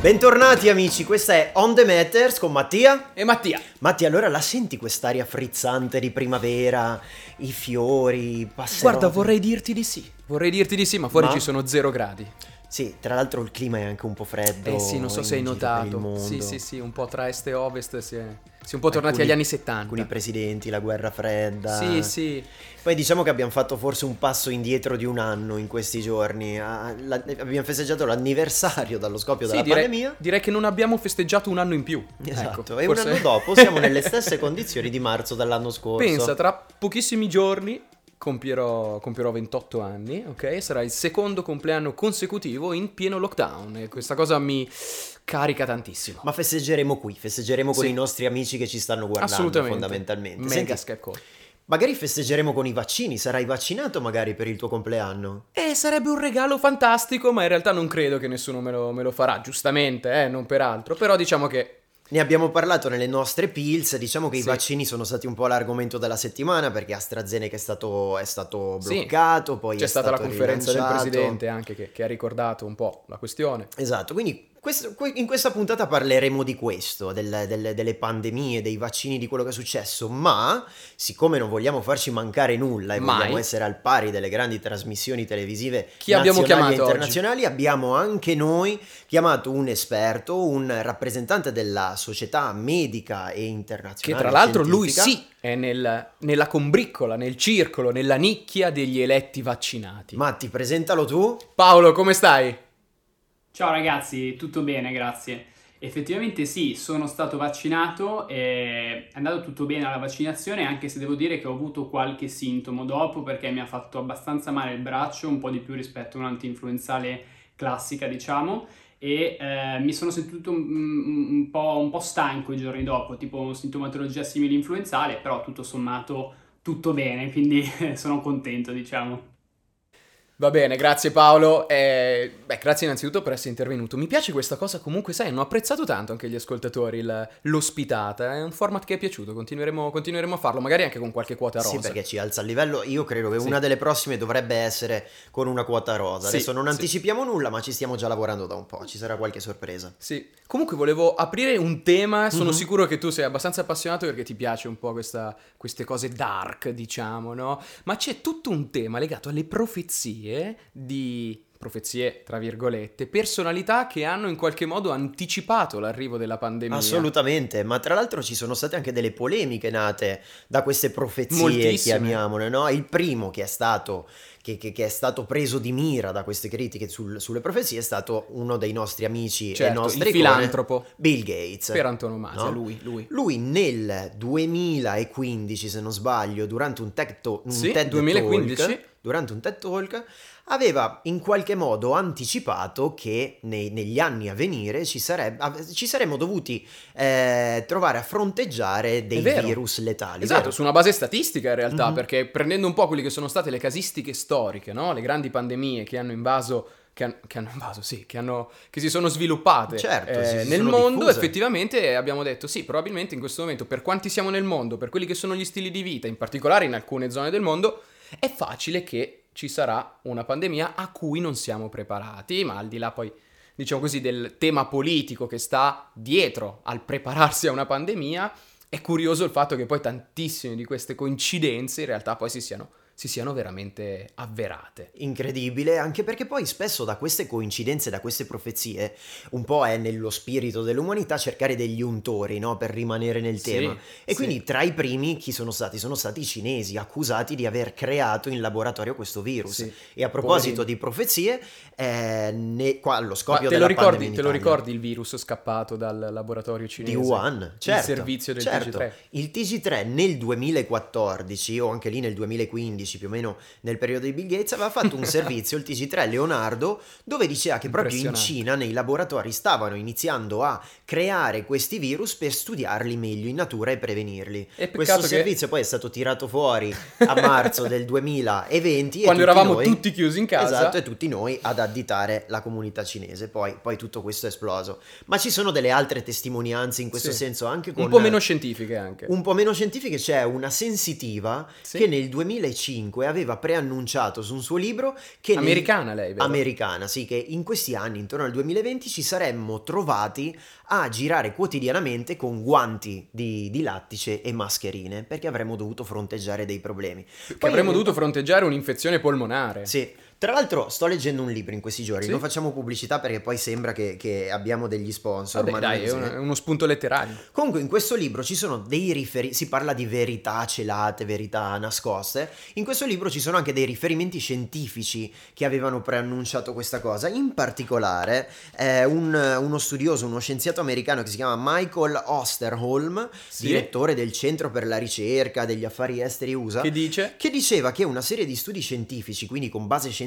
Bentornati amici, questa è On The Matters con Mattia. E Mattia. Matti, allora la senti quest'aria frizzante di primavera, i fiori, i passerotti? Guarda, vorrei dirti di sì. Vorrei dirti di sì, ma fuori Ma? ci sono zero gradi. Sì, tra l'altro il clima è anche un po' freddo. Eh sì, non so se hai notato. Sì, sì, sì, un po' tra est e ovest si è, si è un po' tornati Alcuni- agli anni 70. Alcuni presidenti, la guerra fredda. Sì, sì. Poi diciamo che abbiamo fatto forse un passo indietro di un anno in questi giorni. Ah, la- abbiamo festeggiato l'anniversario dallo scoppio Sì, della direi, pandemia. direi che non abbiamo festeggiato un anno in più. Esatto, Ecco, e forse- un anno dopo siamo nelle stesse condizioni di marzo dell'anno scorso. Pensa, tra pochissimi giorni compierò, compierò 28 anni, ok? Sarà il secondo compleanno consecutivo in pieno lockdown e questa cosa mi carica tantissimo. Ma festeggeremo qui, festeggeremo con Sì. i nostri amici che ci stanno guardando Assolutamente. fondamentalmente. Mega Senti, magari festeggeremo con i vaccini, sarai vaccinato magari per il tuo compleanno? Eh, sarebbe un regalo fantastico, ma in realtà non credo che nessuno me lo, me lo farà, giustamente, eh, non per altro. Però diciamo che Ne abbiamo parlato nelle nostre pills, diciamo che i Sì. vaccini sono stati un po' l'argomento della settimana perché AstraZeneca è stato, è stato Sì. bloccato, poi c'è stata la conferenza del presidente anche che, che ha ricordato un po' la questione. Esatto, quindi questo- que- in questa puntata parleremo di questo, del- del- delle pandemie, dei vaccini, di quello che è successo, ma siccome non vogliamo farci mancare nulla e Mai. vogliamo essere al pari delle grandi trasmissioni televisive Chi nazionali e internazionali, abbiamo anche noi chiamato un esperto, un rappresentante della società medica e Che internazionale. tra l'altro lui sì è nel- nella combriccola, nel circolo, nella nicchia degli eletti vaccinati. Matti, presentalo tu. Paolo, come stai? Ciao ragazzi, tutto bene, grazie. Effettivamente sì, sono stato vaccinato e è andato tutto bene alla vaccinazione, anche se devo dire che ho avuto qualche sintomo dopo perché mi ha fatto abbastanza male il braccio, un po' di più rispetto a un'antinfluenzale classica, diciamo, e eh, mi sono sentito un, un- un po', un po' stanco i giorni dopo, tipo sintomatologia simile influenzale, però tutto sommato tutto bene, quindi sono contento, diciamo. Va bene, grazie Paolo. Eh, beh, grazie innanzitutto per essere intervenuto. Mi piace questa cosa, comunque, sai, hanno apprezzato tanto anche gli ascoltatori il- l'ospitata. È un format che è piaciuto, continueremo, continueremo a farlo, magari anche con qualche quota rosa. Sì, perché ci alza il livello. Io credo che Sì. una delle prossime dovrebbe essere con una quota rosa. Sì, Adesso non sì. anticipiamo nulla, ma ci stiamo già lavorando da un po'. Ci sarà qualche sorpresa. Sì. Comunque volevo aprire un tema, sono Mhm. sicuro che tu sei abbastanza appassionato perché ti piace un po' questa- queste cose dark, diciamo, no? Ma c'è tutto un tema legato alle profezie di profezie, tra virgolette, personalità che hanno in qualche modo anticipato l'arrivo della pandemia. Assolutamente, ma tra l'altro ci sono state anche delle polemiche nate da queste profezie, Moltissime. chiamiamole, no? Il primo che è stato, che, che- che è stato preso di mira da queste critiche sul- sulle profezie è stato uno dei nostri amici e Certo, nostri il icone, filantropo Bill Gates. per antonomasia, No? lui, lui. Lui nel 2015, se non sbaglio, durante un TED, to- un Sì, TED 2015. Talk, durante un TED Talk, aveva in qualche modo anticipato che nei- negli anni a venire ci, sareb- ci saremmo dovuti eh, trovare a fronteggiare dei virus letali. Esatto, vero? su una base statistica in realtà, Mhm. perché prendendo un po' quelle che sono state le casistiche storiche, no? Le grandi pandemie che hanno invaso che, han- che hanno invaso, sì, che, hanno, che si sono sviluppate Certo, eh, si nel sono mondo, diffuse. effettivamente abbiamo detto sì, probabilmente in questo momento, per quanti siamo nel mondo, per quelli che sono gli stili di vita, in particolare in alcune zone del mondo, è facile che ci sarà una pandemia a cui non siamo preparati, ma al di là poi, diciamo così, del tema politico che sta dietro al prepararsi a una pandemia, è curioso il fatto che poi tantissime di queste coincidenze in realtà poi si siano, si siano veramente avverate. Incredibile, anche perché poi spesso da queste coincidenze, da queste profezie, un po' è nello spirito dell'umanità cercare degli untori, no? Per rimanere nel Sì, tema. E sì. quindi tra i primi chi sono stati? Sono stati i cinesi, accusati di aver creato in laboratorio questo virus. Sì. E a proposito Poverini. di profezie, eh, ne- qua allo Ma scoppio te della lo, ricordi, te lo ricordi il virus scappato dal laboratorio cinese? Di Wuhan, certo. Il servizio del certo. TG3. Il TG3 nel 2014 o anche lì nel 2015 più o meno nel periodo di Bill Gates aveva fatto un servizio, il TG3 Leonardo, dove diceva che proprio in. Cina nei laboratori stavano iniziando a creare questi virus per studiarli meglio in natura e prevenirli. E Questo che servizio poi è stato tirato fuori a marzo del 2020 e quando tutti eravamo noi- tutti chiusi in casa. Esatto, e tutti noi ad additare la comunità cinese. Poi, poi tutto questo è esploso. Ma ci sono delle altre testimonianze in questo Sì. senso, anche con un po' meno scientifiche anche. un po' meno scientifiche. C'è una sensitiva Sì. che nel 2005 2005 aveva preannunciato su un suo libro che... nei- Americana lei, vero? Americana, sì, che in questi anni, intorno al 2020, ci saremmo trovati a girare quotidianamente con guanti di, di lattice e mascherine, perché avremmo dovuto fronteggiare dei problemi. Che Poi avremmo dovuto fronteggiare un'infezione polmonare. sì, tra l'altro sto leggendo un libro in questi giorni, Sì? non facciamo pubblicità perché poi sembra che, che abbiamo degli sponsor. Vabbè, ma dai, è, un- è uno spunto letterario. Comunque in questo libro ci sono dei riferimenti, si parla di verità celate, verità nascoste, in questo libro ci sono anche dei riferimenti scientifici che avevano preannunciato questa cosa, in particolare eh, un- uno studioso, uno scienziato americano che si chiama Michael Osterholm, Sì. direttore del Centro per la ricerca degli affari esteri USA, Che dice? che diceva che una serie di studi scientifici, quindi con base scientifica,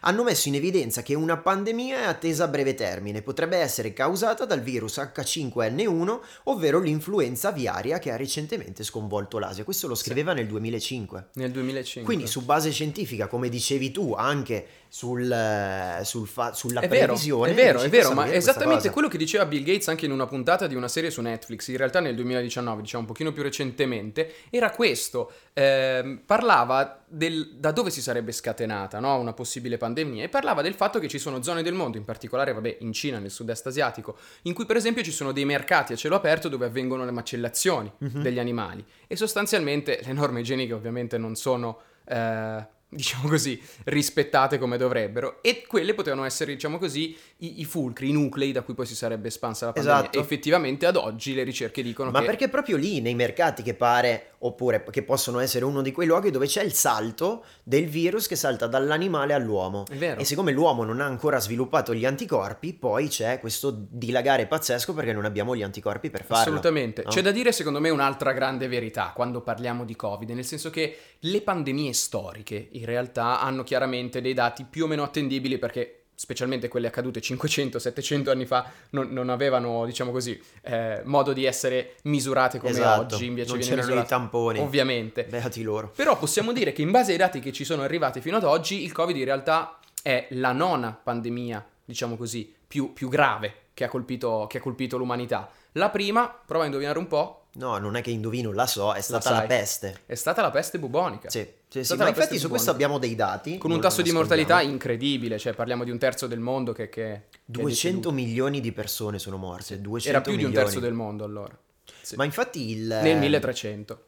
hanno messo in evidenza che una pandemia è attesa a breve termine, potrebbe essere causata dal virus H5N1, ovvero l'influenza aviaria che ha recentemente sconvolto l'Asia. Questo lo scriveva nel 2005. Nel 2005. Quindi su base scientifica, come dicevi tu, anche sul, eh, sul fa- sulla È vero, previsione. è vero, è vero, ma è esattamente cosa. quello che diceva Bill Gates anche in una puntata di una serie su Netflix, in realtà nel 2019, diciamo un pochino più recentemente, era questo, ehm, parlava del, da dove si sarebbe scatenata no, una possibile pandemia e parlava del fatto che ci sono zone del mondo, in particolare vabbè, in Cina, nel sud-est asiatico, in cui per esempio ci sono dei mercati a cielo aperto dove avvengono le macellazioni Mhm. degli animali e sostanzialmente le norme igieniche ovviamente non sono... eh, diciamo così, rispettate come dovrebbero e quelle potevano essere, diciamo così, i, i fulcri, i nuclei da cui poi si sarebbe espansa la pandemia. Esatto. E effettivamente ad oggi le ricerche dicono Ma che perché proprio lì nei mercati che pare, oppure che possono essere uno di quei luoghi dove c'è il salto del virus che salta dall'animale all'uomo. è vero. E siccome l'uomo non ha ancora sviluppato gli anticorpi, poi c'è questo dilagare pazzesco perché non abbiamo gli anticorpi per farlo. Assolutamente. no? C'è da dire, secondo me, un'altra grande verità quando parliamo di Covid, nel senso che le pandemie storiche in realtà hanno chiaramente dei dati più o meno attendibili perché specialmente quelle accadute 500-700 anni fa non, non avevano, diciamo così, eh, modo di essere misurate come Esatto, oggi, invece non c'erano i tamponi. Ovviamente. Beati loro. Però possiamo dire che in base ai dati che ci sono arrivati fino ad oggi, il Covid in realtà è la nona pandemia, diciamo così, più, più grave che ha, colpito, che ha colpito l'umanità. La prima, prova a indovinare un po', No, non è che indovino, la so, è stata la sai. peste. è stata la peste bubonica. Sì, sì, sì, ma la infatti su questo abbiamo dei dati. Con un tasso di mortalità incredibile, cioè parliamo di un terzo del mondo che, che- che è 200 deceduto. milioni di persone sono morte. 200 Era più di un milioni. terzo del mondo allora. Sì. Ma infatti il... Nel 1300.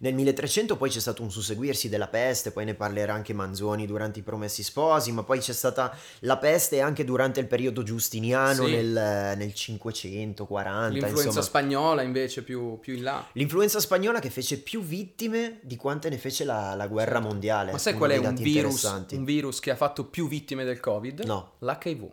Nel 1300 poi c'è stato un susseguirsi della peste, poi ne parlerà anche Manzoni durante i Promessi Sposi, ma poi c'è stata la peste anche durante il periodo giustiniano Sì. nel, nel 540, L'influenza insomma. spagnola invece più, più in là. L'influenza spagnola che fece più vittime di quante ne fece la, la guerra mondiale. Ma sai qual è un virus, un virus che ha fatto più vittime del Covid? No. L'HIV.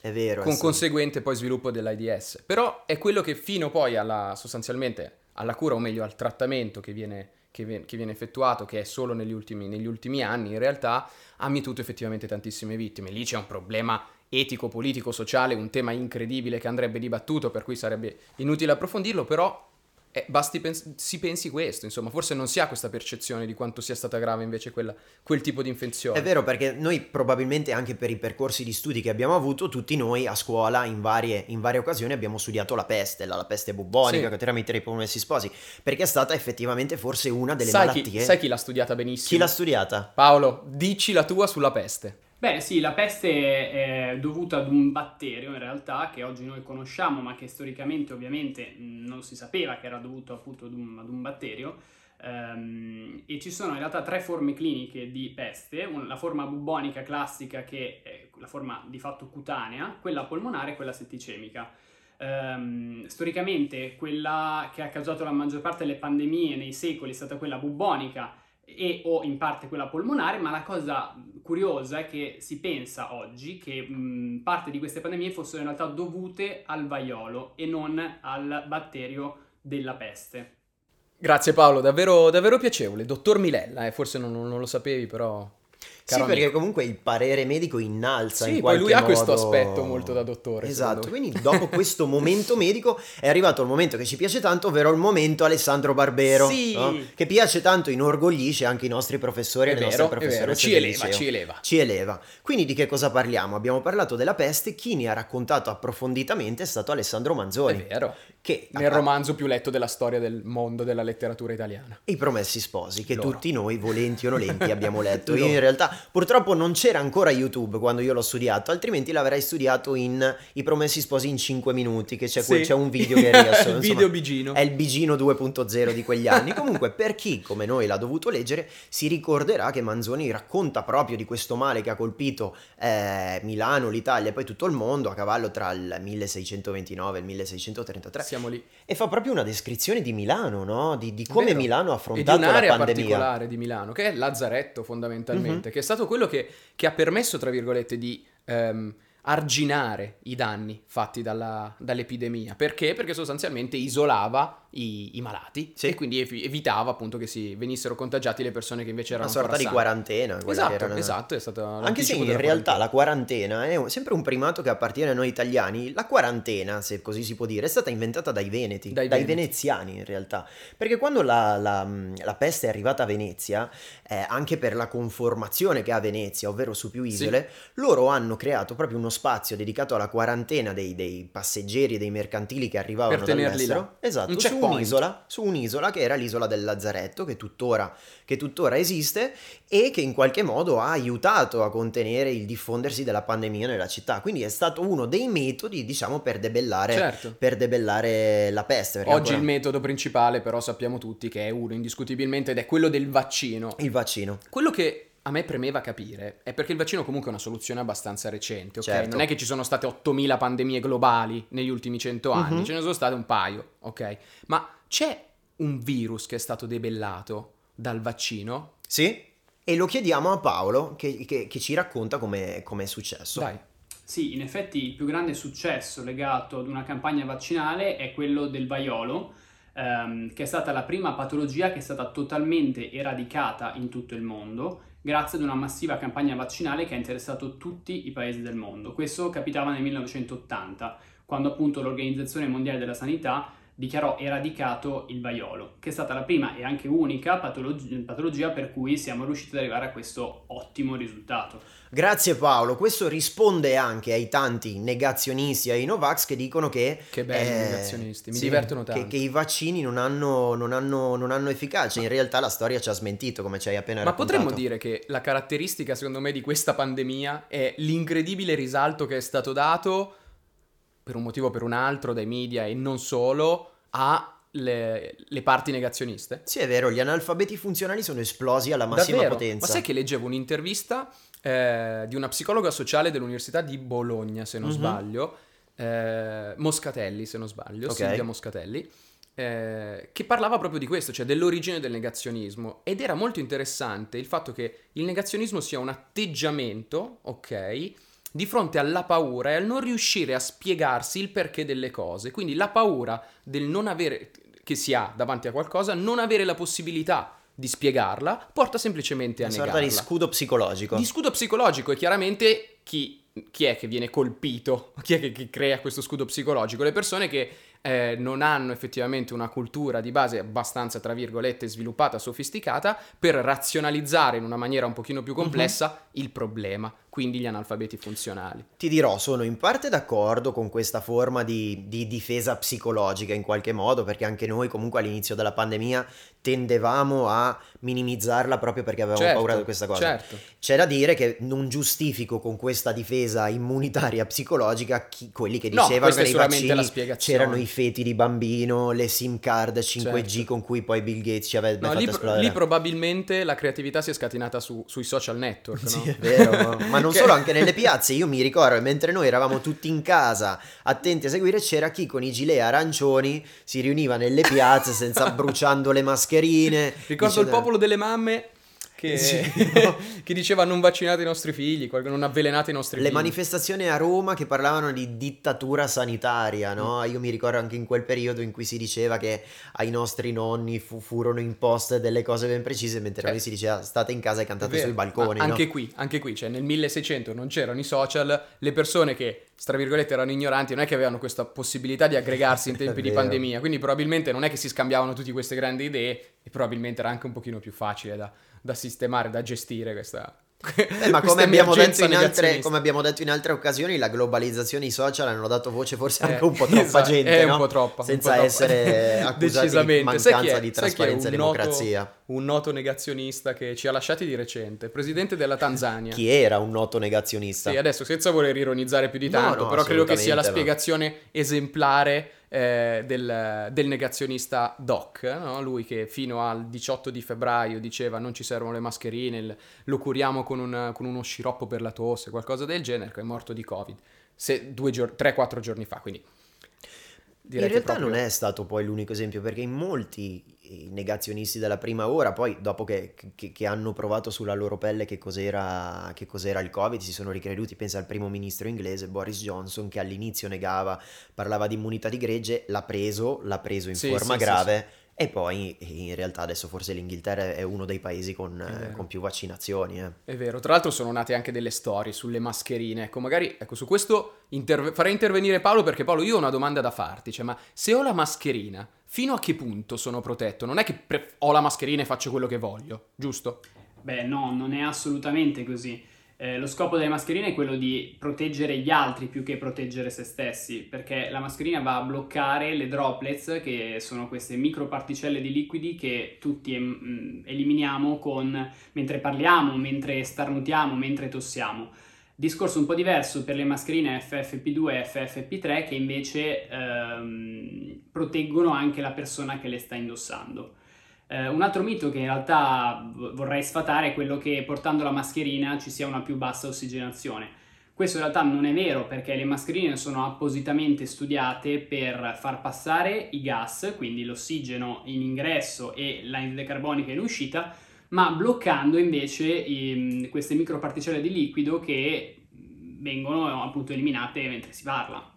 È vero. con conseguente poi sviluppo dell'AIDS. Però è quello che fino poi alla, sostanzialmente alla cura, o meglio al trattamento che viene, che vi- che viene effettuato, che è solo negli ultimi, negli ultimi anni, in realtà ha mietuto effettivamente tantissime vittime. Lì c'è un problema etico, politico, sociale, un tema incredibile che andrebbe dibattuto, per cui sarebbe inutile approfondirlo, però eh, basti pens- si pensi questo, insomma, forse non si ha questa percezione di quanto sia stata grave invece quella- quel tipo di infezione. È vero perché noi probabilmente anche per i percorsi di studi che abbiamo avuto, tutti noi a scuola in varie, in varie occasioni abbiamo studiato la peste, la, la peste bubonica, Sì. che tramite i promessi sposi, perché è stata effettivamente forse una delle sai, malattie. chi, sai chi l'ha studiata benissimo? Chi l'ha studiata? Paolo, dici la tua sulla peste. Beh, sì, la peste è dovuta ad un batterio in realtà che oggi noi conosciamo, ma che storicamente ovviamente non si sapeva che era dovuto appunto ad un, ad un batterio. Ehm, e ci sono in realtà tre forme cliniche di peste, la forma bubonica classica che è la forma di fatto cutanea, quella polmonare e quella setticemica. Ehm, storicamente quella che ha causato la maggior parte delle pandemie nei secoli è stata quella bubonica e o in parte quella polmonare, ma la cosa curiosa è che si pensa oggi che mh, parte di queste pandemie fossero in realtà dovute al vaiolo e non al batterio della peste. Grazie Paolo, davvero, davvero piacevole. Dottor Milella, eh, forse non, non lo sapevi, però... Sì, caro perché amico. comunque il parere medico innalza Sì, in poi lui ha modo... questo aspetto molto da dottore, Esatto, quindi dopo questo momento medico è arrivato il momento che ci piace tanto, ovvero il momento Alessandro Barbero, Sì. no? che piace tanto, inorgoglisce anche i nostri professori e È le vero, nostre è professoresse ci eleva, ci eleva. Ci eleva. Quindi di che cosa parliamo? Abbiamo parlato della peste, chi ne ha raccontato approfonditamente è stato Alessandro È Manzoni. vero. Che Nel romanzo più letto della storia del mondo della letteratura italiana. I Promessi Sposi, che Loro. tutti noi, volenti o nolenti, abbiamo letto. Io in realtà, purtroppo non c'era ancora YouTube quando io l'ho studiato, altrimenti l'avrei studiato in I Promessi Sposi in 5 minuti, che c'è, Sì. quel- c'è un video che riassume. Il video bigino. È il Bigino 2.0 di quegli anni. Comunque, per chi come noi l'ha dovuto leggere, si ricorderà che Manzoni racconta proprio di questo male che ha colpito eh, Milano, l'Italia e poi tutto il mondo a cavallo tra il 1629 e il 1633. Siamo lì. E fa proprio una descrizione di Milano, no? Di, di come Vero. Milano ha e di affrontato la un'area pandemia. particolare di Milano, che è Lazzaretto fondamentalmente, che è stato quello che, che ha permesso, tra virgolette, di ehm, arginare i danni fatti dalla- dall'epidemia. Perché? Perché sostanzialmente isolava i, i malati Sì. e quindi evi- evitava appunto che si venissero contagiati le persone che invece erano Una sorta di sane. quarantena. Esatto, che era- esatto, è stato Anche se in della realtà la quarantena è sempre un primato che appartiene a noi italiani. La quarantena, se così si può dire, è stata inventata dai veneti, Dai dai, veneti. veneziani in realtà. Perché quando la, la- la peste è arrivata a Venezia, eh, anche per la conformazione che ha Venezia, ovvero su più isole, loro hanno creato proprio uno spazio dedicato alla quarantena dei, dei passeggeri e dei mercantili che arrivavano Per dall'estero. là. Esatto, Un su un'isola, su un'isola che era l'isola del Lazzaretto, che tuttora, che tuttora esiste e che in qualche modo ha aiutato a contenere il diffondersi della pandemia nella città. Quindi è stato uno dei metodi, diciamo, per debellare, Certo. per debellare la peste. Oggi ancora- il metodo principale però sappiamo tutti che è uno indiscutibilmente ed è quello del vaccino. il vaccino. Quello che a me premeva capire è perché il vaccino comunque è una soluzione abbastanza recente, ok? Certo. Non è che ci sono state 8000 pandemie globali negli ultimi 100 anni, Mhm. ce ne sono state un paio, ok? Ma c'è un virus che è stato debellato dal vaccino? Sì? E lo chiediamo a Paolo che, che- che ci racconta come è successo. Dai. Sì, in effetti il più grande successo legato ad una campagna vaccinale è quello del vaiolo, ehm, che è stata la prima patologia che è stata totalmente eradicata in tutto il mondo grazie ad una massiva campagna vaccinale che ha interessato tutti i paesi del mondo. Questo capitava nel 1980, quando appunto l'Organizzazione Mondiale della Sanità dichiarò eradicato il vaiolo, che è stata la prima e anche unica patolog- patologia per cui siamo riusciti ad arrivare a questo ottimo risultato. Grazie Paolo, questo risponde anche ai tanti negazionisti e ai Novax che dicono che... Che belli eh, negazionisti, mi sì, divertono che- tanto. Che, i vaccini non hanno, non hanno- non hanno efficacia, in realtà la storia ci ha smentito come ci hai appena Ma raccontato. potremmo dire che la caratteristica, secondo me, di questa pandemia è l'incredibile risalto che è stato dato, per un motivo o per un altro, dai media e non solo, alle le parti negazioniste. Sì, è vero, gli analfabeti funzionali sono esplosi alla massima Davvero? potenza. Ma sai che leggevo un'intervista eh, di una psicologa sociale dell'Università di Bologna, se non Mhm. sbaglio, eh, Moscatelli, se non sbaglio, Ok. Silvia Moscatelli, eh, che parlava proprio di questo, cioè dell'origine del negazionismo. Ed era molto interessante il fatto che il negazionismo sia un atteggiamento, ok? Di fronte alla paura e al non riuscire a spiegarsi il perché delle cose. Quindi la paura del non avere, che si ha davanti a qualcosa, non avere la possibilità di spiegarla, porta semplicemente a Una sorta negarla. di scudo psicologico. Di scudo psicologico e chiaramente chi, chi è che viene colpito? Chi è che, che crea questo scudo psicologico? Le persone che eh, non hanno effettivamente una cultura di base abbastanza, tra virgolette, sviluppata, sofisticata, per razionalizzare in una maniera un pochino più complessa il problema, quindi gli analfabeti funzionali. Ti dirò, sono in parte d'accordo con questa forma di, di difesa psicologica in qualche modo, perché anche noi comunque all'inizio della pandemia tendevamo a minimizzarla proprio perché avevamo Certo, paura di questa cosa. Certo. C'è da dire che non giustifico con questa difesa immunitaria psicologica chi- quelli che No, dicevano questa che nei vaccini c'erano i feti di bambino, le SIM card 5G Certo. con cui poi Bill Gates ci avrebbe No, fatto lì, esplodere. lì probabilmente la creatività si è scatenata su- sui social network, no? Sì, è vero, ma, non Che- solo, anche nelle piazze. Io mi ricordo, mentre noi eravamo tutti in casa, attenti a seguire, c'era chi con i gilet arancioni si riuniva nelle piazze senza bruciando le mascherine. Ricordo il dicendo- popolo delle mamme che, Sì. che diceva non vaccinate i nostri figli, non avvelenate i nostri Le figli. manifestazioni a Roma che parlavano di dittatura sanitaria, no? Mm. Io mi ricordo anche in quel periodo in cui si diceva che ai nostri nonni fu- furono imposte delle cose ben precise, mentre Eh. noi si diceva state in casa e cantate sui balconi. ma no? anche qui, anche qui, cioè nel 1600 non c'erano i social, le persone che, tra virgolette, erano ignoranti, non è che avevano questa possibilità di aggregarsi in tempi di pandemia, quindi probabilmente non è che si scambiavano tutte queste grandi idee e probabilmente era anche un pochino più facile da, da sistemare, da gestire questa, Eh, ma come abbiamo, detto in altre, come abbiamo detto in altre occasioni, la globalizzazione i social hanno dato voce forse anche Eh, un po' troppa esatto, gente, è no? un po' troppa, senza po' troppa. essere accusati di mancanza di trasparenza e un noto- democrazia. Un noto negazionista che ci ha lasciati di recente, presidente della Tanzania. Chi era un noto negazionista? Sì, adesso senza voler ironizzare più di No, tanto, no, però credo che sia la spiegazione esemplare eh, del, del negazionista Doc, no? lui che fino al 18 di febbraio diceva non ci servono le mascherine, il- lo curiamo con, un- con uno sciroppo per la tosse, qualcosa del genere, che è morto di Covid, se, due gior- 3-4 giorni fa, quindi... direi in realtà proprio- non è stato poi l'unico esempio, perché in molti i negazionisti della prima ora, poi dopo che, che- che hanno provato sulla loro pelle che cos'era, che cos'era il Covid, si sono ricreduti, pensa al primo ministro inglese Boris Johnson, che all'inizio negava, parlava di immunità di gregge, l'ha preso, l'ha preso in Sì, forma sì, sì, grave. E poi in realtà adesso forse l'Inghilterra è uno dei paesi con, con più vaccinazioni. eh. È vero, tra l'altro sono nate anche delle storie sulle mascherine. Ecco, magari ecco, su questo interve- farei intervenire Paolo perché Paolo, io ho una domanda da farti, cioè, ma se ho la mascherina, fino a che punto sono protetto? Non è che pre- ho la mascherina e faccio quello che voglio, giusto? Beh, no, non è assolutamente così. Eh, lo scopo delle mascherine è quello di proteggere gli altri più che proteggere se stessi, perché la mascherina va a bloccare le droplets, che sono queste microparticelle di liquidi che tutti em- mm, eliminiamo con- mentre parliamo, mentre starnutiamo, mentre tossiamo. Discorso un po' diverso per le mascherine FFP2 e FFP3 che invece ehm, proteggono anche la persona che le sta indossando. Eh, un altro mito che in realtà vorrei sfatare è quello che portando la mascherina ci sia una più bassa ossigenazione. Questo in realtà non è vero perché le mascherine sono appositamente studiate per far passare i gas, quindi l'ossigeno in ingresso e l'anidride carbonica in uscita, ma bloccando invece i- queste microparticelle di liquido che vengono appunto eliminate mentre si parla.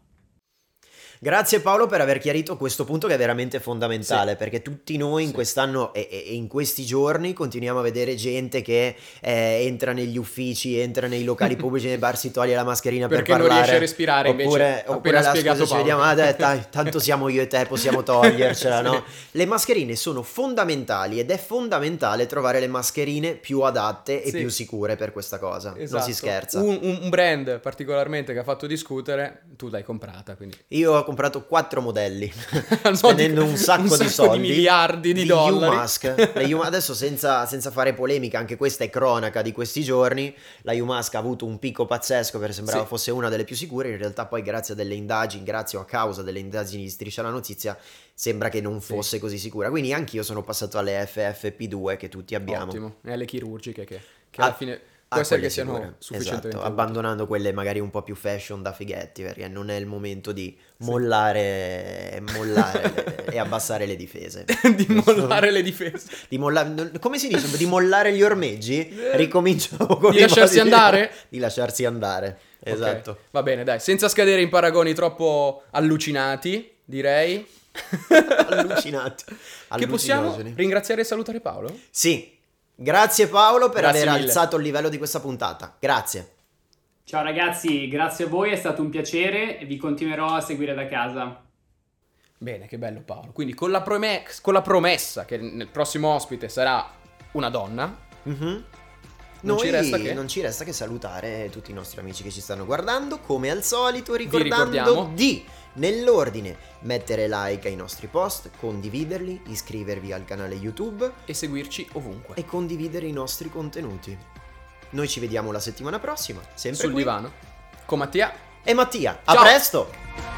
Grazie Paolo per aver chiarito questo punto che è veramente fondamentale perché tutti noi in Sì. quest'anno e, e- in questi giorni continuiamo a vedere gente che eh, entra negli uffici, entra nei locali pubblici, nei bar, si toglie la mascherina Perché per non parlare. riesce a respirare, invece, oppure, appena oppure la spiegato scusa ci vediamo, ah, dai, dai, tanto siamo io e te, possiamo togliercela, Sì. no? Le mascherine sono fondamentali ed è fondamentale trovare le mascherine più adatte e Sì. più sicure per questa cosa. Non Esatto. si scherza. Un, un- un brand particolarmente che ha fatto discutere, tu l'hai comprata, quindi... Io ho comprato quattro modelli, spendendo di- un sacco, un di sacco soldi. di miliardi di dollari. Umask. La Umask- adesso senza, senza fare polemica, anche questa è cronaca di questi giorni, la Umask ha avuto un picco pazzesco perché sembrava Sì. fosse una delle più sicure, in realtà poi grazie a delle indagini, grazie o a causa delle indagini di Striscia la Notizia, sembra che non Sì. fosse così sicura. Quindi anch'io sono passato alle FFP2 che tutti abbiamo. Ottimo. E alle chirurgiche che, che Ah, alla fine può essere che siano sicure. sufficientemente esatto, abbandonando quelle magari un po' più fashion da fighetti perché non è il momento di mollare, mollare e abbassare le difese. Di mollare le difese. di molla- come si dice? Di mollare gli ormeggi? Ricominciamo con Di lasciarsi andare? di lasciarsi andare esatto. Va bene, dai, senza scadere in paragoni troppo allucinati, direi. allucinati. Che possiamo ringraziare e salutare Paolo? sì grazie Paolo per Grazie aver mille. alzato il livello di questa puntata grazie Ciao ragazzi, grazie a voi, è stato un piacere e vi continuerò a seguire da casa. Bene, che bello Paolo. Quindi con la, prome- con la promessa che nel prossimo ospite sarà una donna, Mhm. Non ci che? non ci resta che salutare tutti i nostri amici che ci stanno guardando, come al solito ricordando di, nell'ordine, mettere like ai nostri post, condividerli, iscrivervi al canale YouTube e seguirci ovunque. e condividere i nostri contenuti. Noi ci vediamo la settimana prossima, sempre Sul qui. divano. Con Mattia. E Mattia, a Ciao. presto!